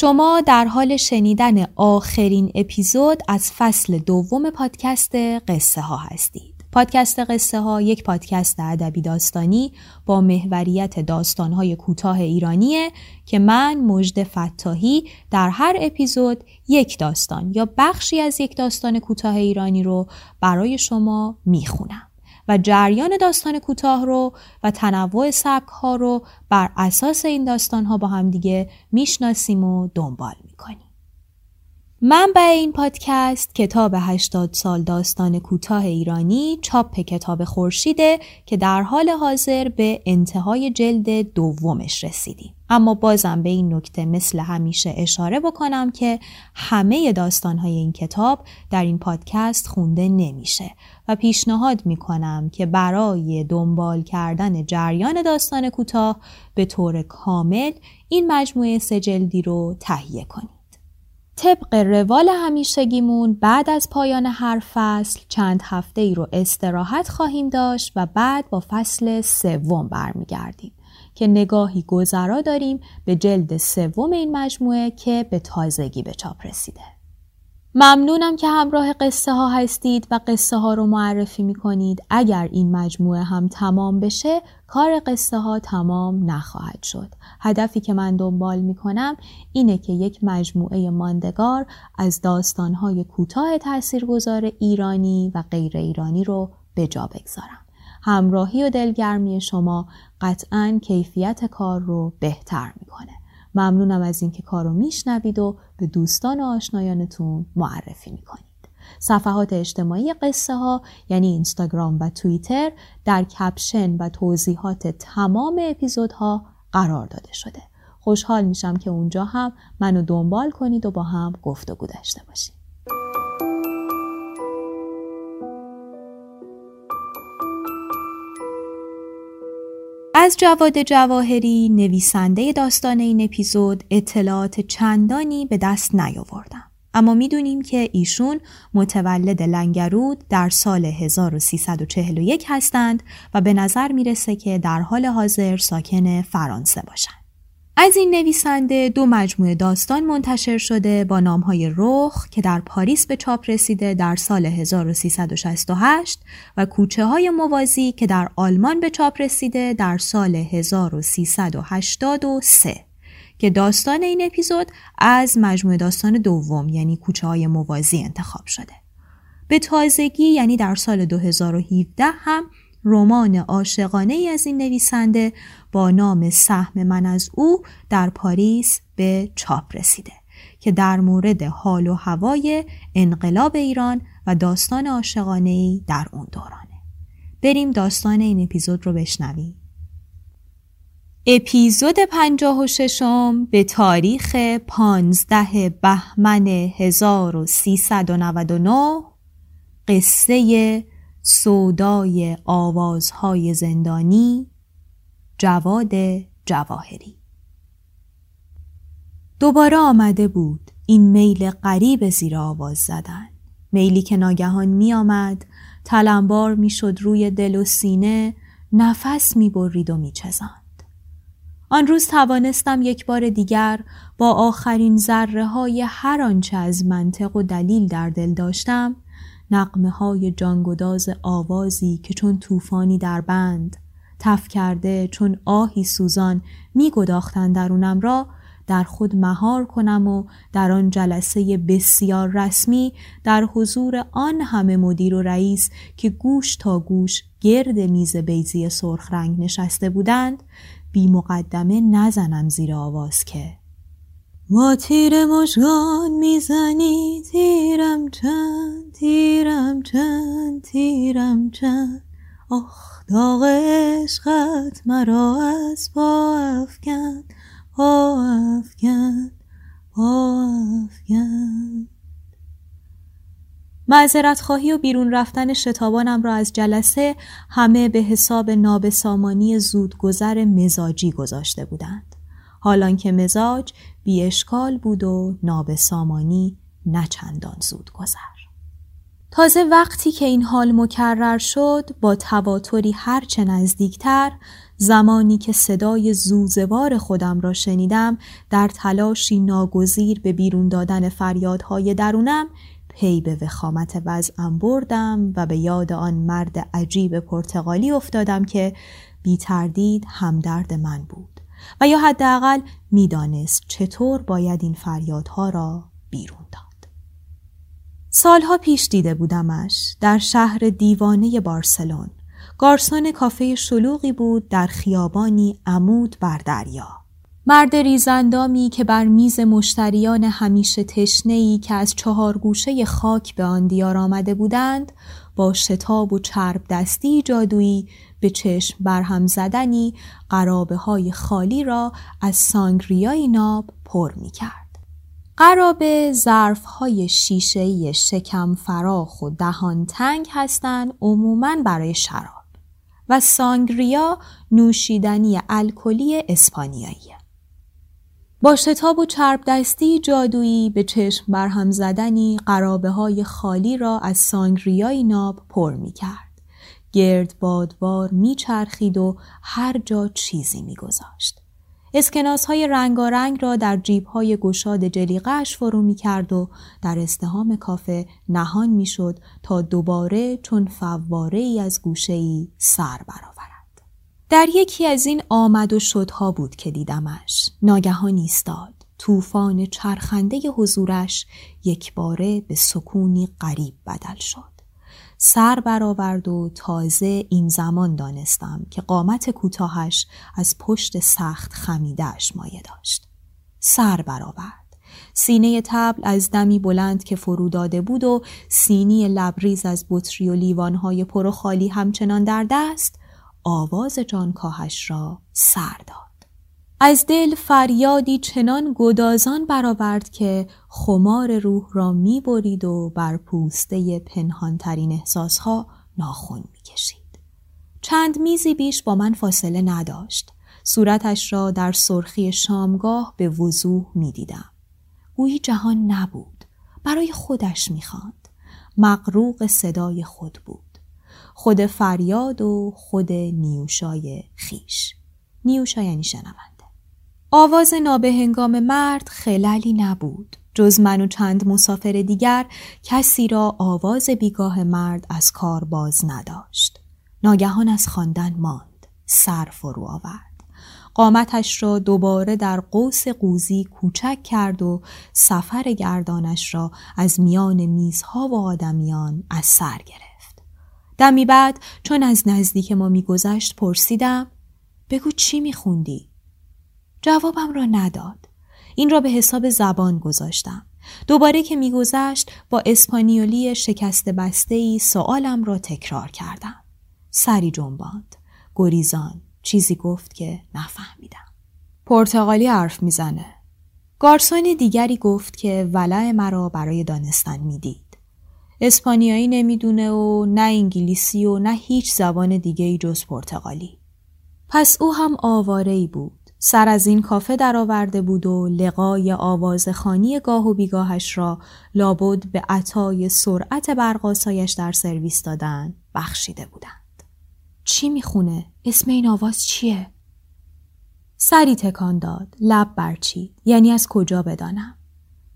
شما در حال شنیدن آخرین اپیزود از فصل دوم پادکست قصه ها هستید. پادکست قصه ها یک پادکست ادبی داستانی با محوریت داستان های کوتاه ایرانیه که من مجد فتاحی در هر اپیزود یک داستان یا بخشی از یک داستان کوتاه ایرانی رو برای شما می‌خونم. و جریان داستان کوتاه رو و تنوع سبک ها رو بر اساس این داستان ها با همدیگه می‌شناسیم و دنبال می‌کنیم. منبع این پادکست کتاب 80 سال داستان کوتاه ایرانی چاپ کتاب خورشیده که در حال حاضر به انتهای جلد دومش رسیدیم. اما بازم به این نکته مثل همیشه اشاره بکنم که همه داستانهای این کتاب در این پادکست خونده نمیشه و پیشنهاد می‌کنم که برای دنبال کردن جریان داستان کوتاه به طور کامل این مجموعه سجلدی رو تهیه کنید. طبق روال همیشگیمون بعد از پایان هر فصل چند هفته ای رو استراحت خواهیم داشت و بعد با فصل سوم برمیگردیم که نگاهی گذرا داریم به جلد سوم این مجموعه که به تازگی به چاپ رسیده. ممنونم که همراه قصه ها هستید و قصه ها رو معرفی می کنید. اگر این مجموعه هم تمام بشه کار قصه ها تمام نخواهد شد. هدفی که من دنبال می کنم اینه که یک مجموعه ماندگار از داستان های کوتاه تاثیرگذار ایرانی و غیر ایرانی رو به جا بگذارم. همراهی و دلگرمی شما قطعا کیفیت کار رو بهتر می‌کنه. ممنونم از اینکه کار رو میشنوید و به دوستان و آشنایانتون معرفی می‌کنید. صفحات اجتماعی قصه ها یعنی اینستاگرام و توییتر در کپشن و توضیحات تمام اپیزودها قرار داده شده. خوشحال میشم که اونجا هم منو دنبال کنید و با هم گفتگو داشته باشید. از جواد جواهری نویسنده داستان این اپیزود اطلاعات چندانی به دست نیاوردم. اما می‌دونیم که ایشون متولد لنگرود در سال 1341 هستند و به نظر می‌رسه که در حال حاضر ساکن فرانسه باشند. از این نویسنده دو مجموعه داستان منتشر شده با نامهای رخ که در پاریس به چاپ رسیده در سال 1368 و کوچه های موازی که در آلمان به چاپ رسیده در سال 1383 که داستان این اپیزود از مجموعه داستان دوم یعنی کوچه های موازی انتخاب شده. به تازگی یعنی در سال 2017 هم رمان عاشقانه ای از این نویسنده با نام سهم من از او در پاریس به چاپ رسیده که در مورد حال و هوای انقلاب ایران و داستان عاشقانه ای در اون دورانه. بریم داستان این اپیزود رو بشنویم. اپیزود پنجاه و ششم به تاریخ پانزده بهمن 1399 قصه سودای آوازهای زندانی جواد جواهری دوباره آمده بود این میل غریب زیر آواز زدن میلی که ناگهان می آمد تلمبار می شد روی دل و سینه نفس می برید و می چزند. آن روز توانستم یک بار دیگر با آخرین ذره های هر آنچه از منطق و دلیل در دل داشتم نقمه های جانگداز آوازی که چون طوفانی در بند تف کرده چون آهی سوزان می گداختن درونم را در خود مهار کنم و در آن جلسه بسیار رسمی در حضور آن همه مدیر و رئیس که گوش تا گوش گرد میز بیزی سرخ رنگ نشسته بودند بی مقدمه نزنم زیر آواز که ما تیر مشگان می‌زنی تیرم چند تیرم چند تیرم چند آخ داغ عشقت مرا از پا افکن پا افکن پا افکن معذرت خواهی و بیرون رفتن شتابانم را از جلسه همه به حساب نابسامانی زودگذر مزاجی گذاشته بودند. حالان که مزاج بی اشکال بود و نابسامانی نچندان زود گذر. تازه وقتی که این حال مکرر شد با تواتری هرچه نزدیکتر زمانی که صدای زوزوار خودم را شنیدم در تلاشی ناگزیر به بیرون دادن فریادهای درونم پی به وخامت وضعم بردم و به یاد آن مرد عجیب پرتغالی افتادم که بی تردید همدرد من بود و یا حداقل می‌دانست چطور باید این فریادها را بیرون داد. سالها پیش دیده بودمش در شهر دیوانه بارسلون. گارسون کافه شلوغی بود در خیابانی عمود بر دریا. مرد ریزندامی که بر میز مشتریان همیشه تشنهی که از چهار گوشه خاک به آن دیار آمده بودند با شتاب و چرب دستی جادویی به چشم برهم زدنی قرابه های خالی را از سانگریای ناب پر می کرد. قرابه ظرف های شیشهی شکم فراخ و دهان تنگ هستند عموماً برای شراب و سانگریا نوشیدنی الکلی اسپانیایی با شتاب و چرب دستی جادویی به چشم برهم زدنی قرابه های خالی را از سانگریای ناب پر می کرد. گرد بادوار می چرخید و هر جا چیزی می گذاشت. اسکناس های رنگارنگ را در جیب های گشاد جلیقش فرو می کرد و در استهام کافه نهان می شد تا دوباره چون فواره ای از گوشه ای سر برآورد. در یکی از این آمد و شدها بود که دیدمش. ناگهان ایستاد. طوفان چرخنده حضورش یک باره به سکونی غریب بدل شد. سر برآورد و تازه این زمان دانستم که قامت کوتاهش از پشت سخت خمیدهش مایه داشت. سر برآورد. سینه تبل از دمی بلند که فرو داده بود و سینی لبریز از بطری و لیوانهای پر و خالی همچنان در دست آواز جانکاهش را سر داد. از دل فریادی چنان گدازان برآورد که خمار روح را می برید و بر پوسته پنهانترین احساسها ناخون می کشید. چند میزی بیش با من فاصله نداشت. صورتش را در سرخی شامگاه به وضوح می دیدم. گویی جهان نبود. برای خودش می خاند. مقروق صدای خود بود. خود فریاد و خود نیوشای خیش. نیوشا یعنی شنونده. آواز نابهنگام مرد خلالی نبود. جز من و چند مسافر دیگر کسی را آواز بیگاه مرد از کار باز نداشت. ناگهان از خواندن ماند. سر فرو آورد. قامتش را دوباره در قوس قوزی کوچک کرد و سفر گردانش را از میان میزها و آدمیان از سر گرفت. دمی بعد چون از نزدیک ما میگذشت پرسیدم بگو چی میخوندی؟ جوابم را نداد. این را به حساب زبان گذاشتم. دوباره که میگذشت با اسپانیولی شکست بسته ای سوالم را تکرار کردم. سری جنباند. گریزان. چیزی گفت که نفهمیدم. پرتغالی حرف می‌زنه. گارسون دیگری گفت که ولع مرا برای دانستن می‌دید. اسپانیایی نمی‌دونه و نه انگلیسی و نه هیچ زبان دیگه ای جز پرتغالی. پس او هم آواره ای بود. سر از این کافه درآورده بود و لقای خانی گاه و بیگاهش را لابد به عطای سرعت برقاسایش در سرویس دادن بخشیده بودند. چی می‌خونه؟ اسم این آواز چیه؟ سری تکان داد لب برچید یعنی از کجا بدانم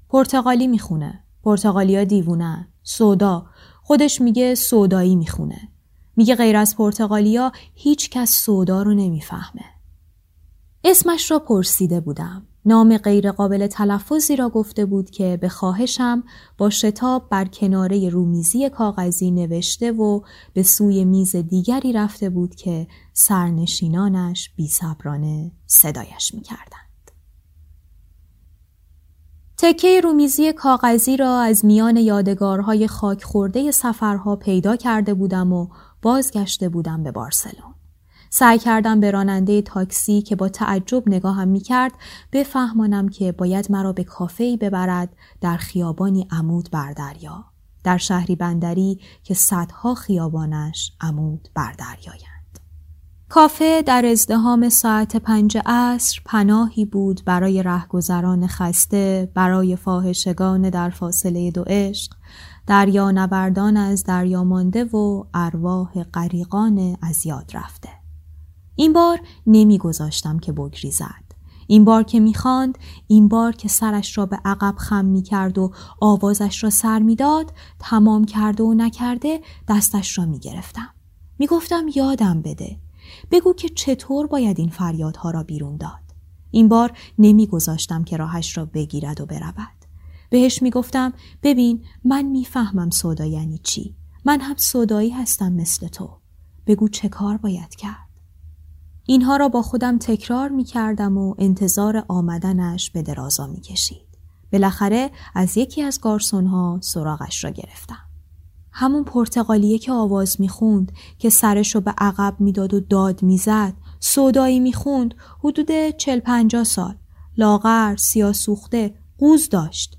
پرتغالی می‌خونه پرتغالیا دیوونن سودا. خودش میگه سودایی می‌خونه. میگه غیر از پرتغالیا هیچ کس سودا رو نمی‌فهمه. اسمش را پرسیده بودم. نام غیرقابل تلفظی را گفته بود که به خواهشم با شتاب بر کناره رومیزی کاغذی نوشته و به سوی میز دیگری رفته بود که سرنشینانش بی صبرانه صدایش می تکه رومیزی کاغذی را از میان یادگارهای خاک خورده سفرها پیدا کرده بودم و بازگشته بودم به بارسلون. سعی کردم به راننده تاکسی که با تعجب نگاهم می کرد بفهمانم که باید مرا به کافه ببرد در خیابانی عمود بر دریا. در شهری بندری که صدها خیابانش عمود بر دریایند. کافه در ازدهام ساعت پنج عصر پناهی بود برای رهگذران خسته، برای فاحشگان در فاصله دو عشق، دریا نبردان از دریا مانده و ارواح غریقان از یاد رفته. این بار نمیگذاشتم که بگریزد. این بار که می‌خواند این بار که سرش را به عقب خم می‌کرد و آوازش را سر می‌داد تمام کرده و نکرده دستش را می‌گرفتم می‌گفتم یادم بده بگو که چطور باید این فریادها را بیرون داد. این بار نمیگذاشتم که راهش را بگیرد و برود. بهش می‌گفتم ببین من می‌فهمم سودا یعنی چی. من هم سودایی هستم مثل تو. بگو چه کار باید کرد. اینها را با خودم تکرار می کردم و انتظار آمدنش به درازا می کشید. بالاخره از یکی از گارسون ها سراغش را گرفتم. همون پرتغالیه که آواز می‌خوند که سرشو به عقب می‌داد و داد می‌زد سودایی می‌خوند حدود چل پنجا سال لاغر سیاسوخته قوز داشت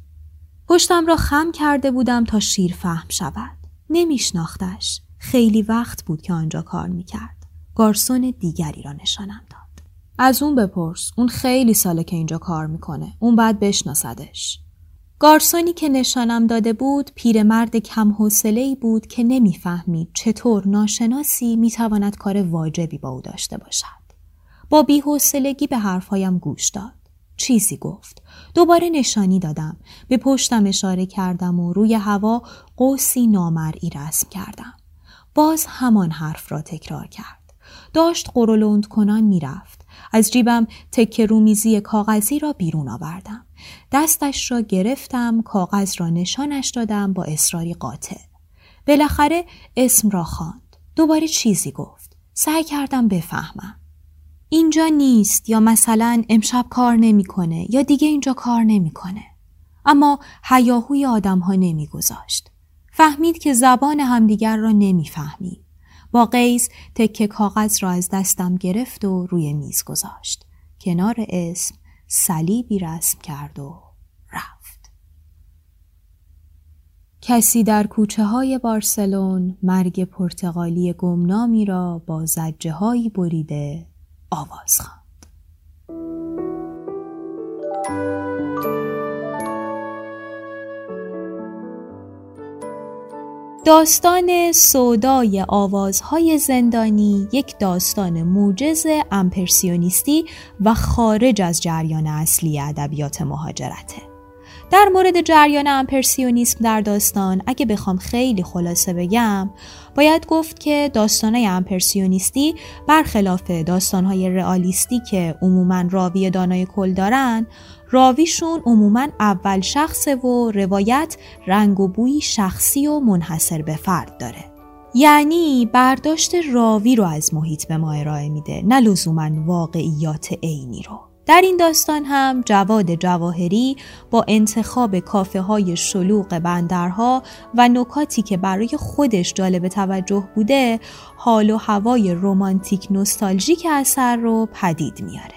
پشتم را خم کرده بودم تا شیر فهم شود نمیشناختش خیلی وقت بود که آنجا کار می‌کرد گارسون دیگری را نشانم داد. از اون بپرس. اون خیلی ساله که اینجا کار می‌کنه. اون بعد بشناسدش. گارسونی که نشانم داده بود پیرمرد کم ای بود که نمی‌فهمید چطور ناشناسی می‌تواند کار واجبی با او داشته باشد. با بیحوصلگی به حرفهایم گوش داد. چیزی گفت. دوباره نشانی دادم. به پشتم اشاره کردم و روی هوا قوسی نامرئی رسم کردم. باز همان حرف را تکرار کرد. داشت قرولند کنان می‌رفت. از جیبم تکه رومیزی کاغذی را بیرون آوردم. دستش را گرفتم کاغذ را نشانش دادم با اصراری قاطع. بالاخره اسم را خواند. دوباره چیزی گفت. سعی کردم بفهمم. اینجا نیست یا مثلا امشب کار نمی‌کنه یا دیگه اینجا کار نمی‌کنه. اما هیاهوی آدم ها نمیگذاشت. فهمید که زبان همدیگر را نمی‌فهمید. با قیز تکه کاغذ را از دستم گرفت و روی میز گذاشت. کنار اسم صلیبی رسم کرد و رفت. کسی در کوچه های بارسلون مرگ پرتغالی گمنامی را با زجه هایی بریده آواز خواند. داستان سودای آوازهای زندانی یک داستان موجز امپرسیونیستی و خارج از جریان اصلی ادبیات مهاجرته. در مورد جریان امپرسیونیسم در داستان اگه بخوام خیلی خلاصه بگم باید گفت که داستانهای امپرسیونیستی برخلاف داستانهای رئالیستی که عموما راوی دانای کل دارن راویشون عموما اول شخصه و روایت رنگ و بوی شخصی و منحصر به فرد داره. یعنی برداشت راوی رو از محیط به ما ارائه میده نه لزوما واقعیات عینی رو. در این داستان هم جواد جواهری با انتخاب کافه های شلوغ بندرها و نکاتی که برای خودش جالب توجه بوده حال و هوای رومانتیک نوستالژیک اثر رو پدید میاره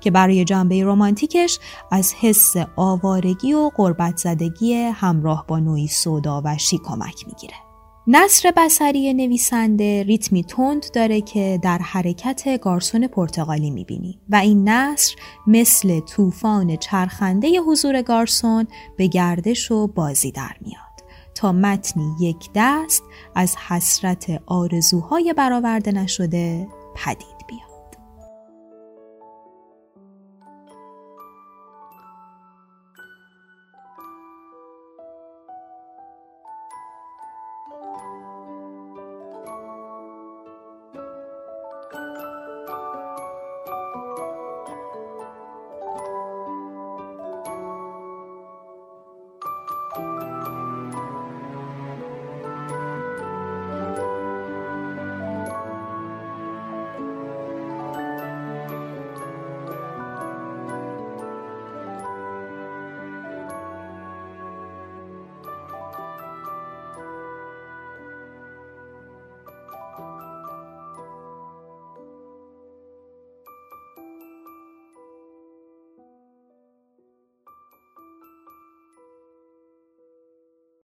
که برای جنبه رومانتیکش از حس آوارگی و قربت زدگی همراه با نوعی سودا و شی کمک می‌گیره. نصر بسری نویسنده ریتمی تند داره که در حرکت گارسون پرتغالی می‌بینی و این نصر مثل طوفان چرخنده حضور گارسون به گردش و بازی در میاد. تا متنی یک دست از حسرت آرزوهای برآورده نشده پدید.